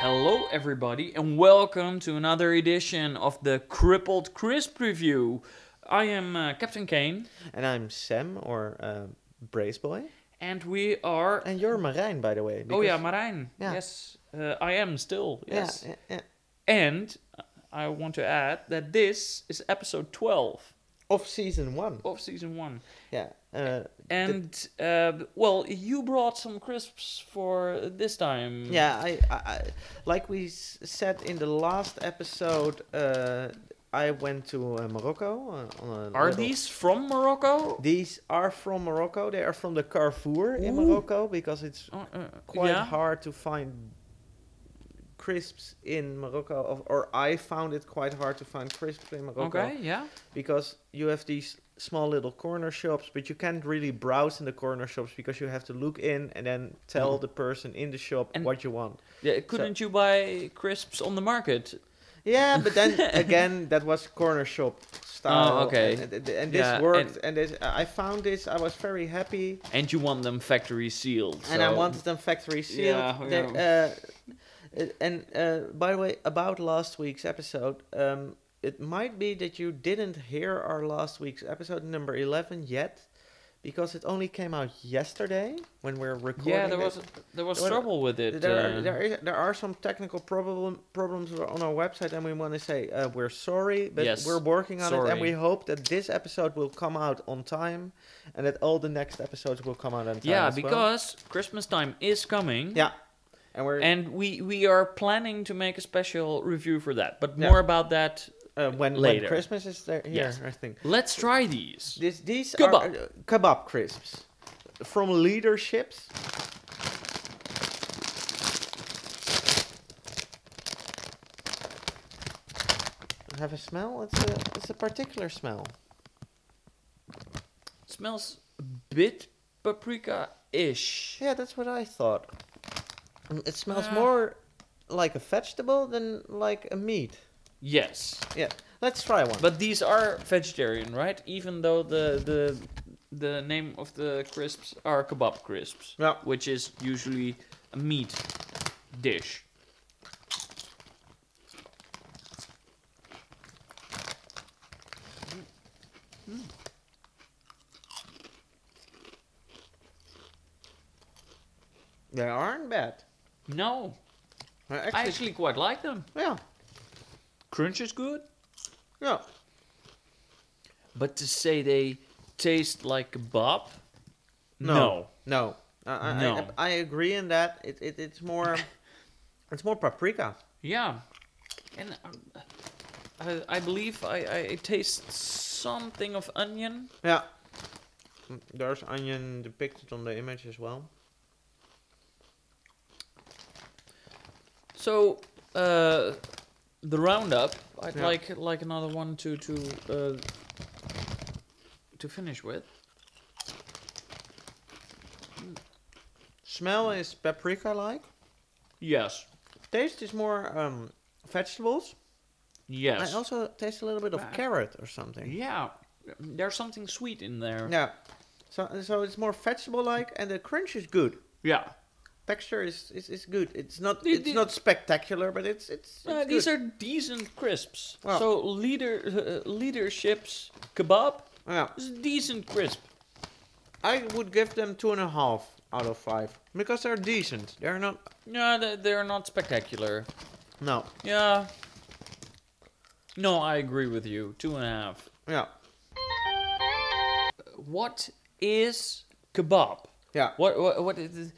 Hello, everybody, and welcome to another edition of the Crippled Crisp Review. I am uh, Captain Cain, And I'm Sam, or uh, Brace Boy. and we are. And you're Marijn, by the way. Oh yeah, because- Marijn. Yeah. Yes, uh, I am still. Yes, yeah, yeah. and I want to add that this is episode twelve Of season one. of season one. Yeah. Uh, And uh, well, you brought some crisps for this time. yeah, I, I, I, like we s- said in the last episode, uh, I went to uh, Morocco. Uh, on a Are little- these from Morocco? These are from Morocco. They are from the Carrefour in Morocco because it's Uh, uh, quite yeah. hard to find crisps in Morocco, or, or I found it quite hard to find crisps in Morocco. Okay, yeah. because you have these small little corner shops, but you can't really browse in the corner shops because you have to look in and then tell Mhm. the person in the shop And- what you want. yeah couldn't you buy crisps on the market? Yeah, but then again, that was corner shop style. Oh, okay. And, and, and this Yeah, worked, and, this, I found this. I was very happy, And you want them factory sealed. and I so- wanted them factory sealed. Yeah, They- uh, uh, and uh, by the way, about last week's episode, um, it might be that you didn't hear our last week's episode number eleven yet, because it only came out yesterday when we're recording. Yeah, there this. was there was Well, trouble with it. There, uh, are, there, is, there are some technical problem, problems on our website, and we want to say uh, we're sorry, but Yes, we're working on it, and we hope that this episode will come out on time, and that all the next episodes will come out on time. yeah, as well. because Christmas time is coming. yeah, and we're And we we are planning to make a special review for that. But Yeah. more about that. uh, when later. when Christmas is there. Here, Yes. I think Let's try these. this these Kebab. are uh, kebab crisps from Leader Chips. Have a smell? It's a it's a particular smell. Smells a bit paprika-ish. Yeah, that's what I thought. Mm, It smells Ah. more like a vegetable than like a meat. Yes, Yeah, let's try one. but these are vegetarian, right? Even though the the the name of the crisps are kebab crisps, yeah, which is usually a meat dish. they aren't bad. No, I Actually, actually quite like them. yeah, Crunch is good, yeah. but to say they taste like kebab, No. No, I, I, No. I, I agree in that. It, it it's more, it's more paprika. Yeah, and um, I, I believe I, I taste something of onion. Yeah. Mm, There's onion depicted on the image as well. So uh, the roundup, I'd Yeah. like like another one to to uh, to finish with. Smell is paprika-like. Yes, Taste is more um, vegetables. yes, I also taste a little bit of Ah. carrot or something. yeah. There's something sweet in there. Yeah. So so it's more vegetable like and the crunch is good. Yeah. Texture is, is, is good. It's not it's the- not spectacular, but it's it's, Uh, it's these good. are decent crisps. Well. So leader uh, Leader Chips kebab Yeah. is a decent crisp. I would give them two and a half out of five because they're decent. They're not No, they- they're not spectacular. no. Yeah. No, I agree with you. Two and a half. Yeah. What is kebab? Yeah. What what what is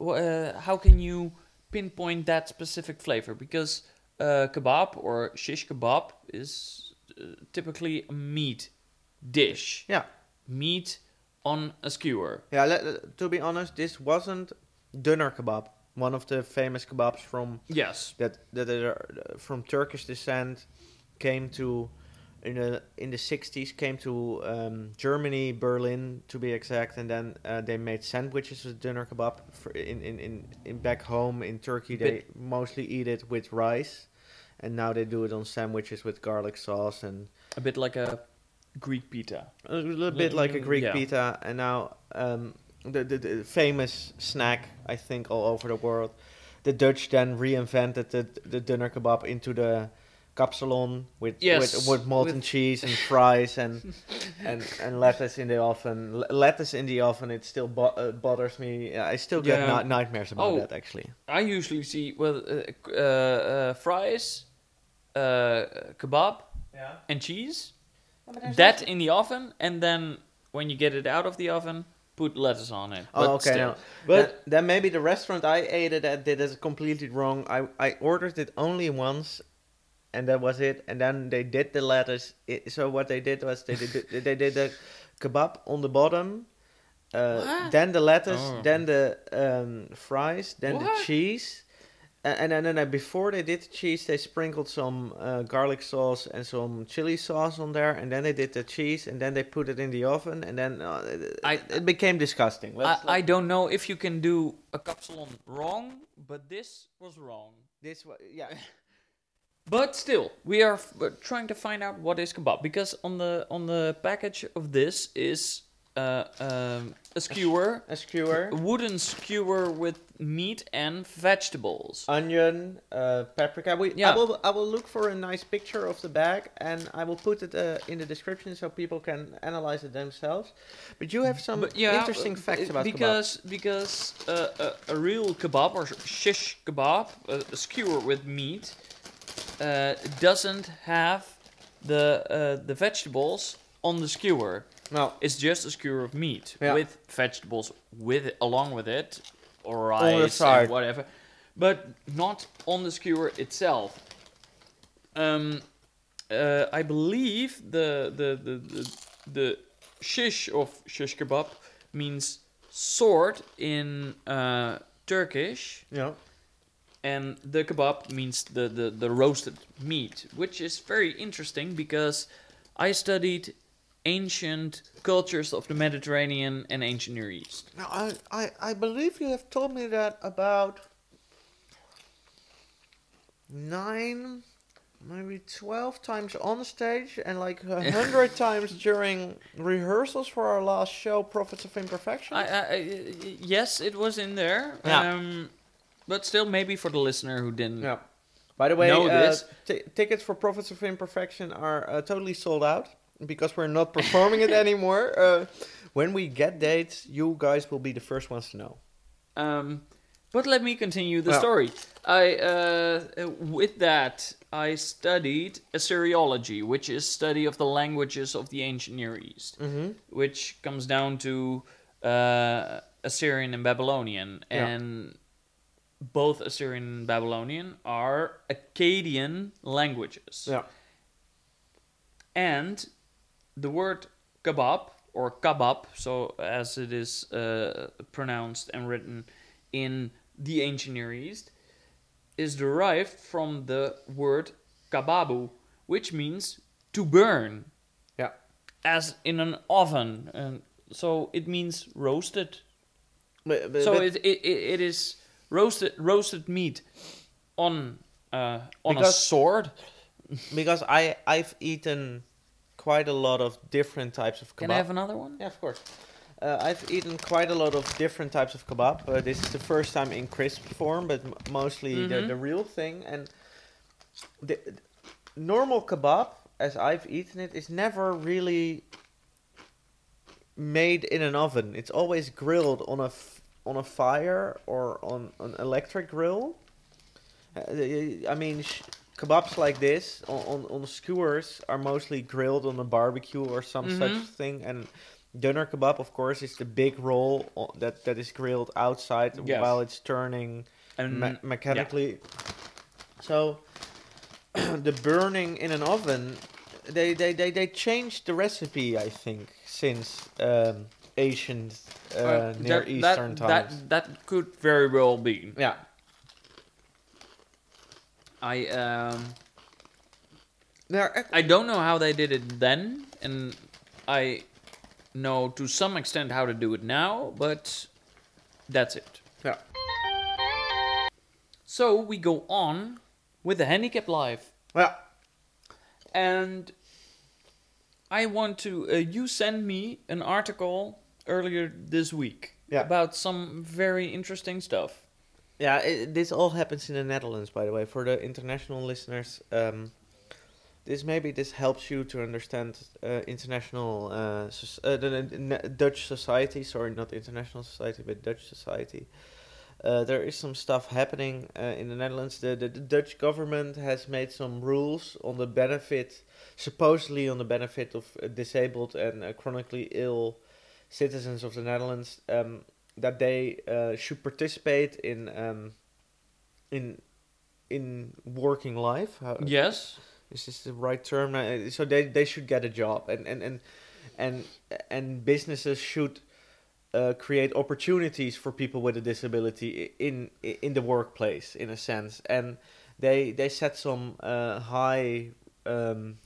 uh, how can you pinpoint that specific flavor? Because uh, kebab or shish kebab is uh, typically a meat dish. Yeah. Meat on a skewer. Yeah, let, to be honest, this wasn't doner kebab, one of the famous kebabs from Yes. that that are uh, from Turkish descent, came to in the in the 60s came to um, Germany, Berlin to be exact, and then uh, they made sandwiches with doner kebab. In, in, in, in back home in Turkey, they Bit- mostly eat it with rice, and now they do it on sandwiches with garlic sauce and A bit like a Greek pita. a little bit like a Greek yeah. pita, and now um, the, the the famous snack I think all over the world. the Dutch then reinvented the the doner kebab into the kapsalon with Yes, with, with molten with- cheese and fries and and and lettuce in the oven. L- lettuce in the oven, it still bo- uh, bothers me. I still get Yeah. ni- nightmares about Oh. that actually. I usually see well uh, uh, uh, fries, uh, kebab, Yeah. and cheese. That in the oven, and then when you get it out of the oven, put lettuce on it. Oh, But okay. still. No. But then maybe the restaurant I ate it at did it completely wrong. I, I ordered it only once, and that was it. And then they did the lettuce. It, so what they did was they did they did the kebab on the bottom, uh, What? then the lettuce, Oh. then the um, fries, then the cheese. A- And then, and then before they did the cheese, they sprinkled some uh, garlic sauce and some chili sauce on there, and then they did the cheese, and then they put it in the oven, and then uh, it, I- it became disgusting. Let's- I, I don't know if you can do a kapsalon wrong, but this was wrong. This wa yeah. But still, we are trying to find out what is kebab because on the on the package of this is uh, um, a skewer, A skewer, wooden skewer with meat and vegetables. onion, uh, paprika. We, Yeah. I will I will look for a nice picture of the bag and I will put it uh, in the description so people can analyze it themselves. But you have some But yeah, interesting uh, facts about kebab. because because uh, a, a real kebab or shish kebab, a, a skewer with meat, uh, doesn't have the uh, the vegetables on the skewer. No, It's just a skewer of meat Yeah. with vegetables with it, along with it, or rice, and whatever, but not on the skewer itself. Um, uh, I believe the the the the, the shish of shish kebab means sword in uh, Turkish, yeah. And the kebab means the, the, the roasted meat, which is very interesting because I studied ancient cultures of the Mediterranean and ancient Near East. Now I, I I believe you have told me that about nine, maybe twelve times on stage and like a hundred times during rehearsals for our last show, Prophets of Imperfection. I, I, I, yes, it was in there, Yeah. um, but still, maybe for the listener who didn't. Yeah. By the way, Know uh, this. ti- tickets for Prophets of Imperfection are uh, totally sold out because we're not performing it anymore. Uh, when we get dates, you guys will be the first ones to know. Um, but let me continue the Yeah. story. I, uh, uh, with that, I studied Assyriology, which is study of the languages of the ancient Near East. Mm-hmm. which comes down to uh, Assyrian and Babylonian, Yeah. and both Assyrian and Babylonian are Akkadian languages. Yeah. And the word kebab or kabab, so as it is uh, pronounced and written in the ancient Near East, is derived from the word kababu, which means to burn Yeah. as in an oven, and so it means roasted. But, but, so but it, it it it is roasted roasted meat on uh, on a sword. because I I've eaten quite a lot of different types of kebab. Can I have another one? Yeah, of course. Uh, I've eaten quite a lot of different types of kebab. Uh, this is the first time in crisp form, but m- mostly the, Mhm. the real thing. And the, the normal kebab, as I've eaten it, is never really made in an oven. It's always grilled on a on a fire or on an electric grill. Uh, I mean, sh- kebabs like this on, on, on skewers are mostly grilled on a barbecue or some such Mhm. thing. And doner kebab, of course, is the big roll that, that is grilled outside Yes. while it's turning And me- mechanically. So the burning in an oven, they, they, they, they changed the recipe, I think, since um, Asian uh, uh, Near that, Eastern that, times. that that could very well be. yeah. I um There I don't know how they did it then, and I know to some extent how to do it now, but that's it. Yeah. So we go on with the handicap life, Yeah. and I want to. Uh, you send me an article earlier this week Yeah. about some very interesting stuff. Yeah, it, this all happens in the Netherlands, by the way. For the international listeners, um, this maybe this helps you to understand uh, international, uh, soc- uh, the, the Dutch society. Sorry, not international society, but Dutch society. Uh, there is some stuff happening uh, in the Netherlands. The, the the Dutch government has made some rules on the benefit, supposedly on the benefit of disabled and uh, chronically ill citizens of the Netherlands. Um, that they uh, should participate in um, in in working life. How, Yes. Is this the right term? Uh, So they, they should get a job, and and and and and businesses should uh, create opportunities for people with a disability in in the workplace, in a sense. And they they set some uh, high. Um,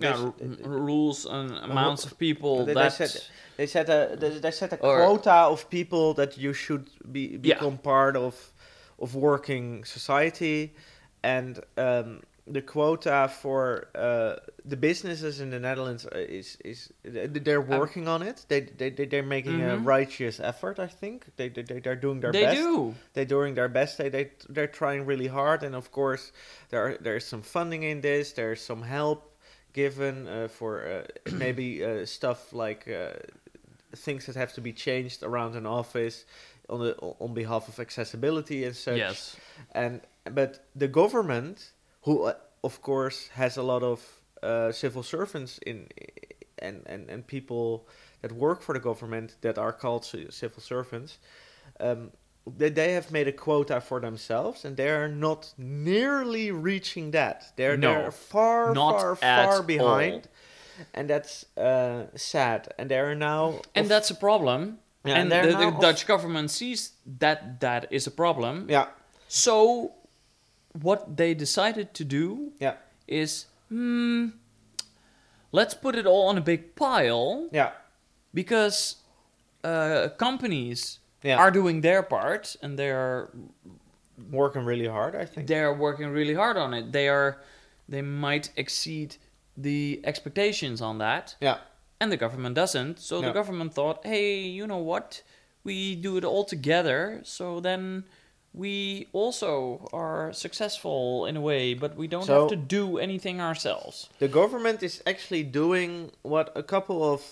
Yeah, they r- rules and amounts of people they- they said- they set a they, they set a Or- quota of people that you should be Yeah. become part of of working society, and um, the quota for uh, the businesses in the Netherlands uh, is is they're Um, working on it. They they they- they're making Mhm. a righteous effort. I think they they they- they're doing their they best. do. They're doing their best. They they they're trying really hard, and of course there are, there's some funding in this. There's some help given uh, for uh, maybe uh, stuff like uh, things that have to be changed around an office on the on behalf of accessibility and such. Yes. And but the government, who uh, of course has a lot of uh, civil servants in and, and and people that work for the government that are called civil servants. Um, they, they have made a quota for themselves and they are not nearly reaching that. They're, No, they're far, not far, far behind. all. And that's uh, sad. And they are now. And of- that's a problem. Yeah, and they're the, the Dutch government sees that that is a problem. Yeah, So, what they decided to do yeah, is, hmm, let's put it all on a big pile yeah, because uh, companies yeah. are doing their part and they are working really hard, I think. they are working really hard on it. They are they might exceed the expectations on that, Yeah, and the government doesn't. So No. the government thought, hey, you know what? We do it all together, so then we also are successful in a way, but we don't So- have to do anything ourselves. the government is actually doing what a couple of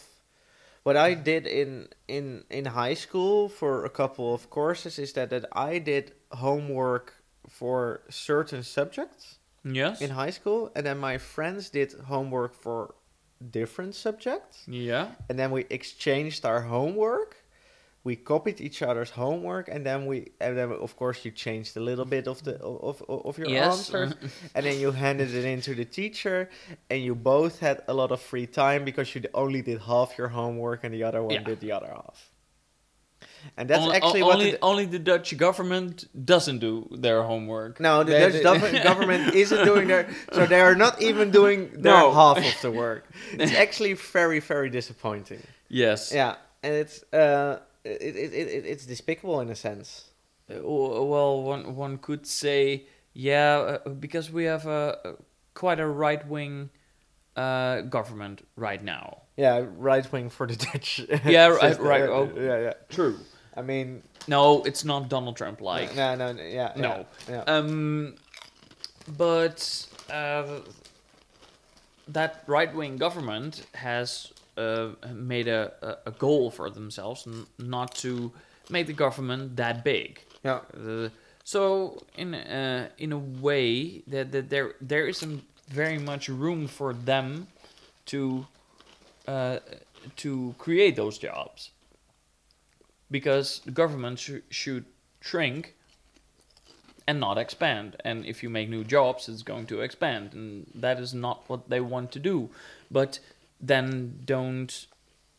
what I did in in in high school for a couple of courses is that that I did homework for certain subjects Yes. in high school and then my friends did homework for different subjects yeah. and then we exchanged our homework we copied each other's homework and then we and then of course you changed a little bit of the of of, of your Yes. answers and then you handed it in to the teacher and you both had a lot of free time because you only did half your homework and the other one Yeah. did the other half and that's only, actually only, the, only the Dutch government doesn't do their homework. no the They- Dutch they- government, government isn't doing their so they are not even doing their No. half of the work it's actually very very disappointing Yes. yeah and it's uh it, it, it, it it's despicable in a sense Uh, well, one one could say, yeah, uh, because we have a, a quite a right wing uh, government right now. Yeah, right wing for the Dutch. Yeah, right- right, Yeah, oh. Yeah, yeah. True. I mean, No, it's not Donald Trump like. no, no, no, yeah, No. yeah, yeah. Um, but uh, that right wing government has uh, made a, a, goal for themselves n- not to make the government that big. yeah. Uh, so in uh, in a way that, that there there isn't very much room for them to uh, to create those jobs because the government sh- should shrink and not expand and if you make new jobs it's going to expand and that is not what they want to do but then don't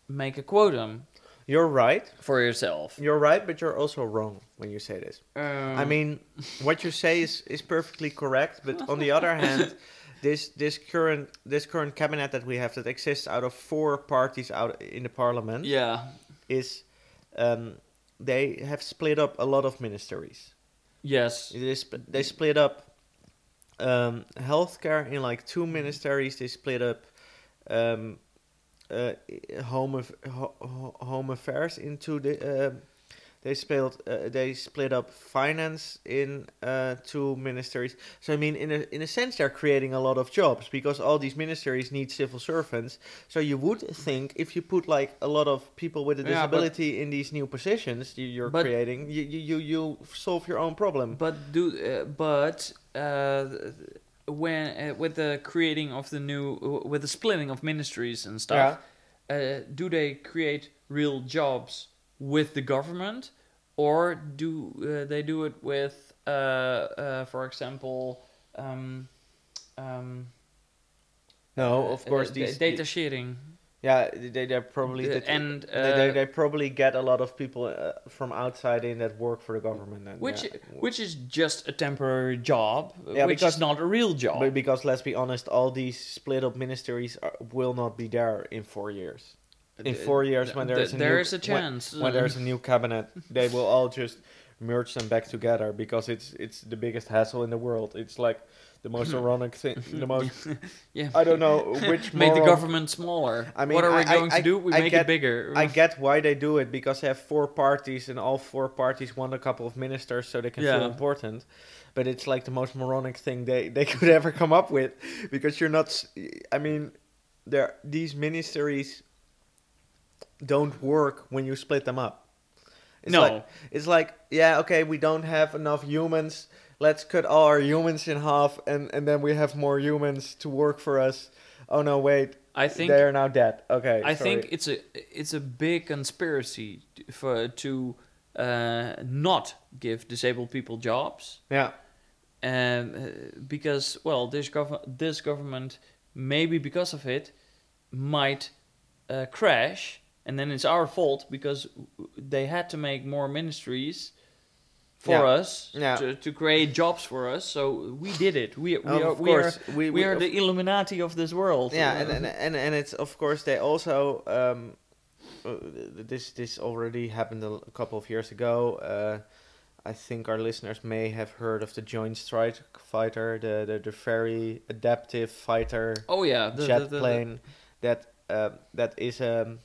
make a quota You're right. for yourself You're right, but you're also wrong when you say this. um, I mean, what you say is, is perfectly correct, but on the other hand, this this current this current cabinet that we have that exists out of four parties out in the parliament yeah is um, they have split up a lot of ministries. yes They, sp- they split up um, healthcare in like two ministries. They split up um, uh, home, af- ho- ho- home affairs into the um They split uh, they split up finance in uh, two ministries. So I mean, in a in a sense, they're creating a lot of jobs because all these ministries need civil servants. So you would think if you put like a lot of people with a Yeah, disability in these new positions you, you're But- creating, you, you you you solve your own problem. But do uh, but uh, when uh, with the creating of the new with the splitting of ministries and stuff, uh, do they create real jobs with the government, or do uh, they do it with, uh, uh, for example, um, um, No, of uh, course uh, these data sharing, Yeah, they they probably The- and they, they, uh, they probably get a lot of people uh, from outside in that work for the government. And, which yeah. which is just a temporary job, Yeah, which because- is not a real job. But because let's be honest, all these split up ministries are, will not be there in four years. In four years, when th- there's a there new, is a when- chance. when, there's a new cabinet, they will all just merge them back together because it's it's the biggest hassle in the world. It's like the most hmm. ironic thing. The most yeah. I don't know which make the government smaller. I mean, what are we I- going I- to do? We I make get- it bigger. I get why they do it because they have four parties and all four parties want a couple of ministers so they can feel important. But it's like the most moronic thing they, they could ever come up with because you're not. I mean, there these ministries don't work when you split them up. It's no, like, it's like yeah okay we don't have enough humans let's cut all our humans in half and and then we have more humans to work for us. Oh no wait. I think they are now dead. Okay I sorry. think it's a it's a big conspiracy for to uh, not give disabled people jobs, yeah. Um, uh, because well, this gov- this government maybe because of it might uh, crash, and then it's our fault because they had to make more ministries for Yeah. us Yeah. to, to create jobs for us. So we did it. We we Of are we course, are we, we are the Illuminati of this world. yeah Uh, and, and and and it's of course they also um uh, this this already happened a couple of years ago uh I think our listeners may have heard of the Joint Strike Fighter, the the, the very adaptive fighter oh yeah, the, jet the- the- plane that uh, that is um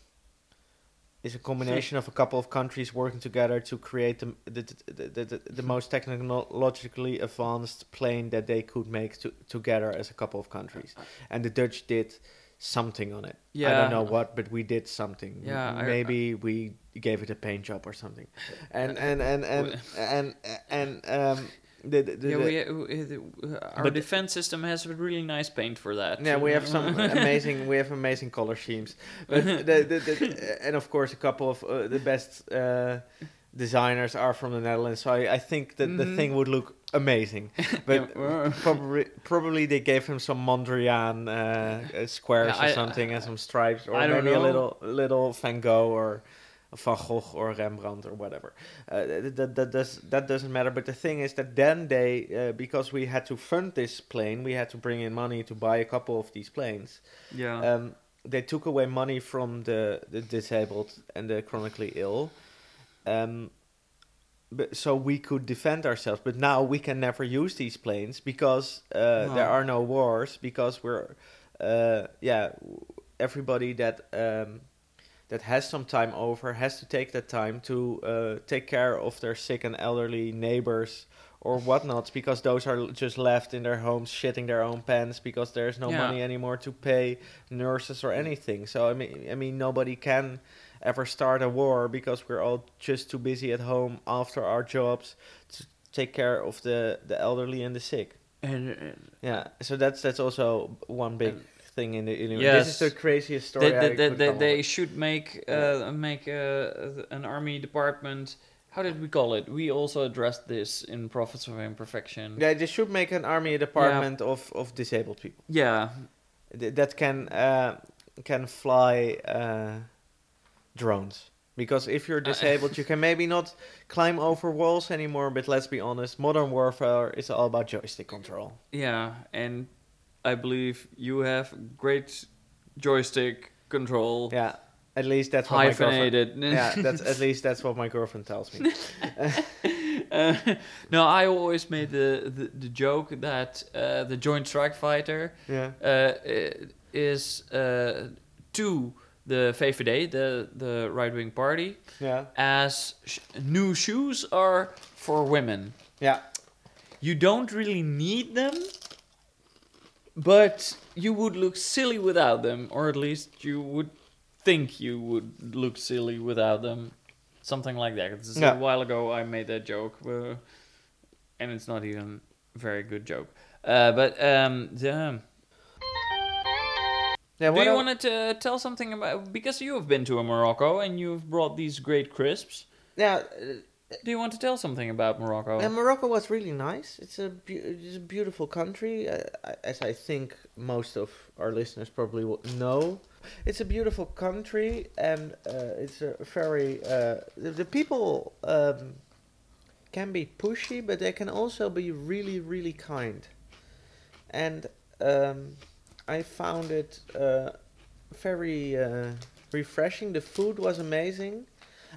is a combination of a couple of countries working together to create the the, the, the, the, the most technologically advanced plane that they could make to, together as a couple of countries. And the Dutch did something on it. Yeah. I don't know what but we did something. Yeah, I- maybe we gave it a paint job or something. And and and and and, and, um the, the, the, yeah, we, uh, uh, our defense system has a really nice paint for that. Yeah, we have some amazing we have amazing color schemes, but the, the, the, and of course a couple of uh, the best uh, designers are from the Netherlands. So I, I think that the Mhm. thing would look amazing, but Yeah, probably probably they gave him some Mondrian uh, uh, squares Yeah, or I- something and some stripes, or I don't maybe a little little Van Gogh or. Van Gogh or Rembrandt or whatever. Uh, that, that, does, that doesn't matter. But the thing is that then they, uh, because we had to fund this plane, we had to bring in money to buy a couple of these planes. yeah. Um, they took away money from the, the disabled and the chronically ill. Um, but, so we could defend ourselves. But now we can never use these planes because uh, No. there are no wars. Because we're, uh, yeah, everybody that um, that has some time over has to take that time to uh, take care of their sick and elderly neighbors or whatnot because those are just left in their homes shitting their own pants because there's no Yeah. money anymore to pay nurses or anything so i mean i mean nobody can ever start a war because we're all just too busy at home after our jobs to take care of the the elderly and the sick and, uh, yeah so that's that's also one big And- thing in the in Yes. this is the craziest story they, I they, they, they, come up they with. should make uh, make uh, an army department. How did we call it? We also addressed this in Prophets of Imperfection. Yeah, they should make an army department of, of disabled people Yeah, Th- that can uh, can fly uh, drones. Because if you're Uh, disabled, you can maybe not climb over walls anymore. But let's be honest, modern warfare is all about joystick control. yeah, and I believe you have great joystick control. Yeah, at least that's what my girlfriend. hyphenated. Yeah, that's at least that's what my girlfriend tells me. Uh, no, I always made the, the, the joke that uh, the Joint Strike Fighter Yeah, uh, is uh, two the VVD, the the right wing party, Yeah. as sh- new shoes are for women. Yeah. You don't really need them, but you would look silly without them, or at least you would think you would look silly without them. Something like that. It's Yeah. A while ago, I made that joke, uh, and it's not even a very good joke. Uh, but um, the, Yeah. do you I- want to tell something about because you have been to Morocco and you've brought these great crisps? Yeah. Uh, Do you want to tell something about Morocco? And Morocco was really nice. It's a beau- it's a beautiful country, uh, as I think most of our listeners probably will know. It's a beautiful country, and uh, it's a very uh, the, the people um, can be pushy, but they can also be really really kind. And um, I found it uh, very uh, refreshing. The food was amazing.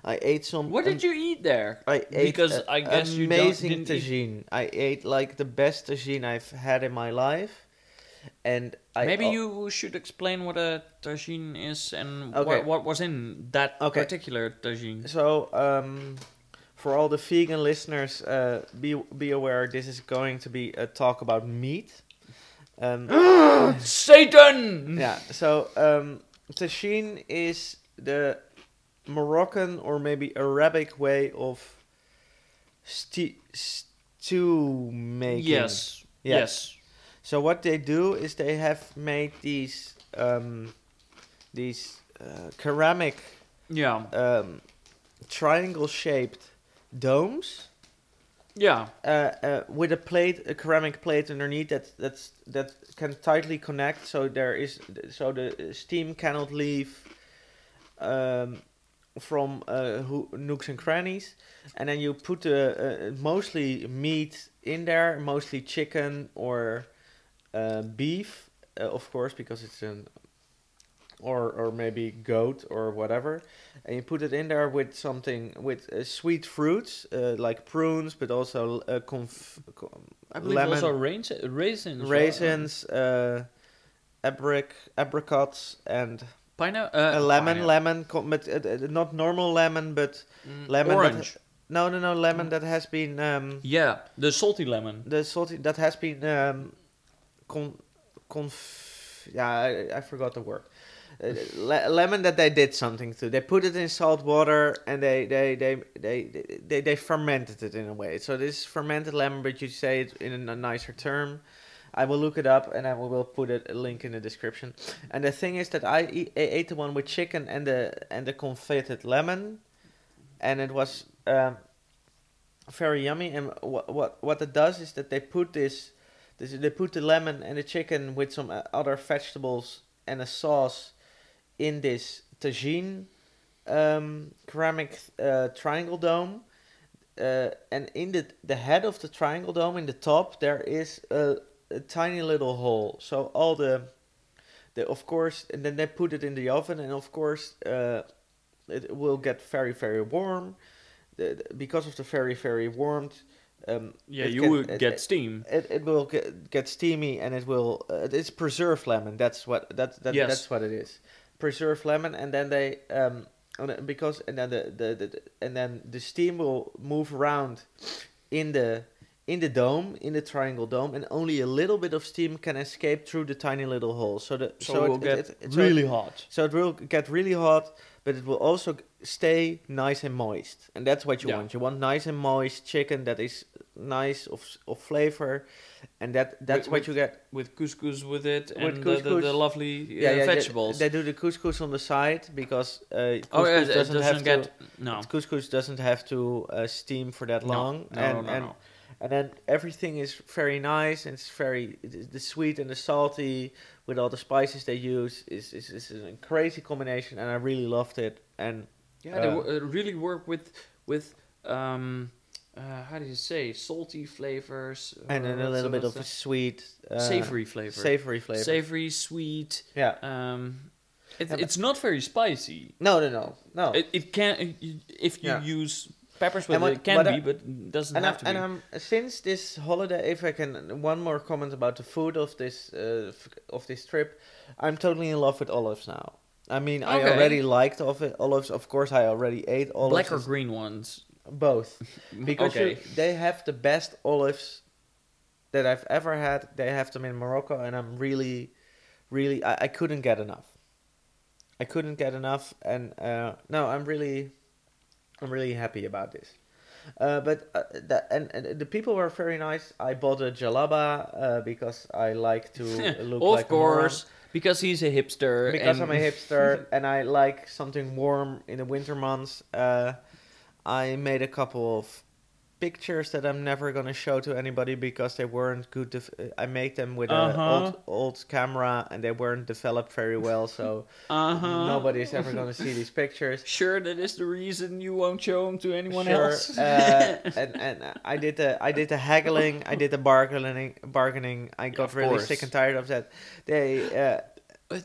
I ate some. what did you eat there? I ate Because a- I guess you amazing eat- tagine. I ate like the best tagine I've had in my life, and I Maybe al- you should explain what a tagine is and Okay. what, what was in that Okay. particular tagine. So, um, for all the vegan listeners, uh, be be aware this is going to be a talk about meat. Um, Satan! yeah. So, um, tagine is the Moroccan or maybe Arabic way of ste- stew making. Yes. Yeah. Yes. So what they do is they have made these um, these uh, ceramic Yeah. um, triangle shaped domes Yeah. uh, uh, with a plate, a ceramic plate underneath that that's that can tightly connect. So there is so the steam cannot leave um, from uh, ho- nooks and crannies, and then you put the uh, mostly meat in there, mostly chicken or uh, beef, uh, of course, because it's an or or maybe goat or whatever, and you put it in there with something with uh, sweet fruits uh, like prunes, but also uh, conf- com- I believe lemon, also rains, raisins. raisins, uh, abric, apricots, and Pineapple. a Uh, lemon, pineapple. lemon, com- but uh, uh, not normal lemon, but Mm, lemon that- Orange. no, no, no, lemon that has been um, Yeah. The salty lemon. the salty that has been um, con, conf, yeah, I, I forgot the word. Uh, le- lemon that they did something to. They put it in salt water and they they, they, they, they they fermented it in a way. So this fermented lemon, but you say it in a nicer term. I will look it up and I will put a link in the description. And the thing is that I, ate the one with chicken and the and the confitted lemon, and it was um, very yummy. And what what what it does is that they put this, this they put the lemon and the chicken with some uh, other vegetables and a sauce in this tagine um, ceramic uh, triangle dome. Uh, and in the the head of the triangle dome, in the top, there is a, a tiny little hole. So all the, the of course, and then they put it in the oven, and of course, uh, it will get very very warm. The, the- because of the very very warmth, um, Yeah, you get- would it- get it- steam. it, it will get, get steamy and it will uh, it's preserved lemon that's what that, that Yes. that's what it is preserved lemon and then they um because and then the, the, the, the and then the steam will move around in the in the dome in the triangle dome and only a little bit of steam can escape through the tiny little hole so the So, it will get it- so it- really hot. so it will get really hot, but it will also stay nice and moist, and that's what you Yeah. want. You want nice and moist chicken that is nice of of flavor, and that that's With- what you get. With couscous with it With and the, the, the couscous. lovely uh, Yeah, yeah. they- vegetables. They, do the couscous on the side because uh, couscous oh, yeah, doesn't, doesn't, have get. to. No. Couscous doesn't have to uh, steam for that No, long, No, and no, no, and no. And then everything is very nice and it's very the sweet and the salty with all the spices they use is is, is a crazy combination and I really loved it and Yeah, they Uh, wo- uh, really work with with um, uh, how do you say salty flavors and then a little bit of a sweet uh, savory flavor. savory flavor Savory, sweet. yeah Um, it, Yeah, it's not very spicy. no no no no It, it can if you Yeah. use peppers with what- it, can be, but doesn't and have to be. and I'm since this holiday if I can one more comment about the food of this uh, of this trip I'm totally in love with olives now I mean, I already liked of it, olives. Of course, I already ate olives. Black or green ones? Both. Because okay. you, they have the best olives that I've ever had. They have them in Morocco, and I'm really, really, I, I couldn't get enough. I couldn't get enough, and uh, no, I'm really, I'm really happy about this. Uh, but uh, that, and, and the people were very nice. I bought a jalaba uh, because I like to look of like course, because he's a hipster. Because I'm a hipster and I like something warm in the winter months, uh, I made a couple of pictures that I'm never gonna show to anybody because they weren't good. Def- I made them with Uh-huh. an old old camera and they weren't developed very well, so uh-huh. nobody's ever gonna see these pictures. Sure, that is the reason you won't show them to anyone Sure, else. uh, and and I did the I did the haggling, I did the bargaining, bargaining. I got Of really course. sick and tired of that. They uh, uh,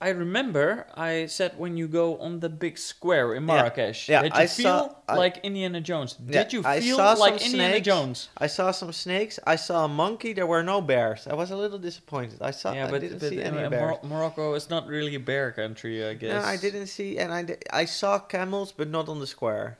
I remember I said when you go on the big square in Marrakesh Yeah, you I feel saw- I- like Indiana Jones. Yeah, Did you I feel like some Indiana snakes. Jones? I saw some snakes. I saw a monkey. There were no bears. I was a little disappointed. I saw. yeah, I but, didn't but see any uh, bears. Mor- Morocco is not really a bear country, I guess. No, I didn't see, and I I saw camels, but not on the square.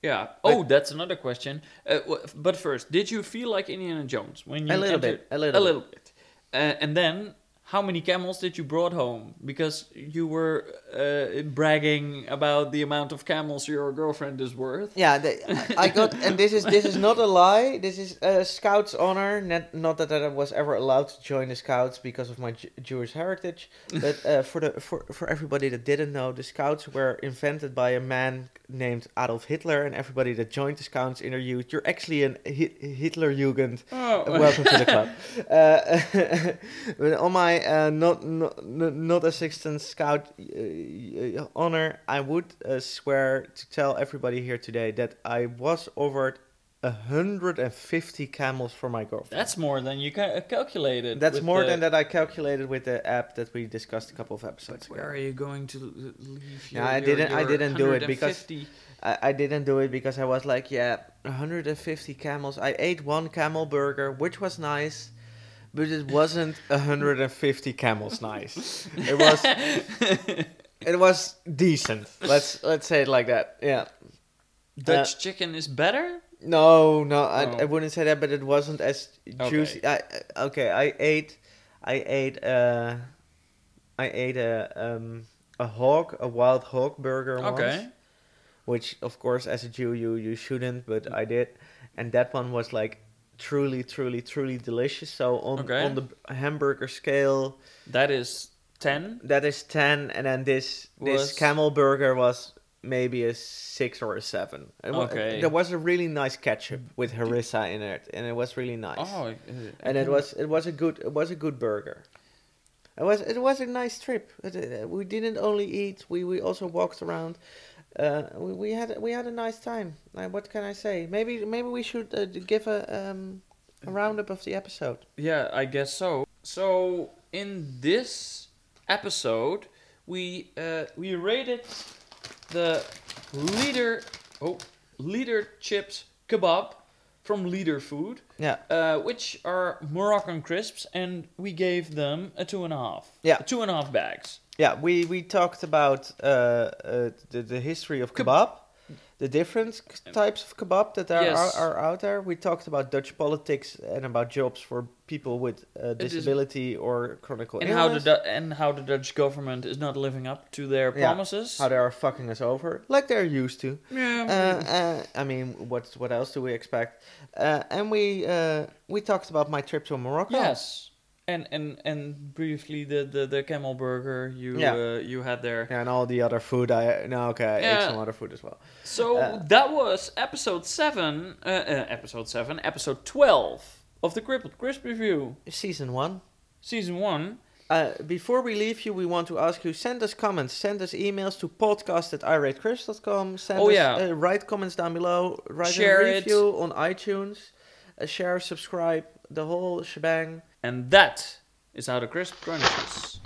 Yeah. But- oh, that's another question. Uh, but first, did you feel like Indiana Jones when you A little entered- bit, a little a little bit? Uh, and then, how many camels did you brought home? Because you were uh, bragging about the amount of camels your girlfriend is worth. Yeah, they, I got, and this is this is not a lie. This is a Scouts honor. Not, not that I was ever allowed to join the Scouts because of my Ju- Jewish heritage, but uh, for the for for everybody that didn't know, the Scouts were invented by a man named Adolf Hitler, and everybody that joined the Scouts in youth, you're actually an Hi- Hitler Jugend. Oh, Welcome to the club. Uh, on my uh, not, not not assistant scout uh, honor, I would uh, swear to tell everybody here today that I was offered hundred and fifty camels for my girlfriend. That's more than you ca- calculated. That's more the- than that I calculated with the app that we discussed a couple of episodes But where ago. are you going to l- leave No, your, I your- didn't- I didn't do it because 150 I, I didn't do it because I was like, yeah, 150 camels. I ate one camel burger, which was nice, but it wasn't 150 camels nice. It was it was decent. Let's let's say it like that. Yeah. Dutch chicken is better? No, no, I, Oh. I wouldn't say that, but it wasn't as juicy. I, I- okay, I ate, I ate, uh, I ate a um a hog, a wild hog burger once Okay. which of course as a Jew you you shouldn't, but I did, and that one was like truly, truly, truly delicious. So on Okay. on the hamburger scale, That is 10. that is ten, and then this this Was- camel burger was maybe a six or a seven. It Okay. there was a really nice ketchup with harissa in it, and it was really nice. Oh, and it was it was a good it was a good burger. It was it was a nice trip. We didn't only eat. We, we also walked around. Uh, we, we had we had a nice time. Uh, what can I say? Maybe maybe we should uh, give a um, a roundup of the episode. Yeah, I guess so. So in this episode, we uh, we rated the leader oh leader chips kebab from Leader Food, Yeah, uh, which are Moroccan crisps, and we gave them a two and a half. Yeah. two and a half bags. Yeah. We we talked about uh, uh, the the history of kebab, the different types of kebab that there Yes. are, are out there. We talked about Dutch politics and about jobs for people with uh, is- disability or chronic And how the illness. Du- and how the Dutch government is not living up to their Yeah. promises. how they are fucking us over, like they're used to. yeah, Uh, uh, I mean, what what else do we expect? Uh, and we uh, we talked about my trip to Morocco. Yes, and and and briefly the the, the camel burger you Yeah. uh, you had there. Yeah, and all the other food. I no, okay, I ate some other food as well. So Uh, that was episode seven, uh, uh, episode seven, episode twelve of the Crippled Crisp review, Season one. season one. Uh, before we leave you, we want to ask you: send us comments, send us emails to podcast at iratecrisps.com. Send Oh, us, yeah. uh, write comments down below. Write Share a it. review on iTunes. Uh, share, subscribe, the whole shebang. And that is how the crisp crunches.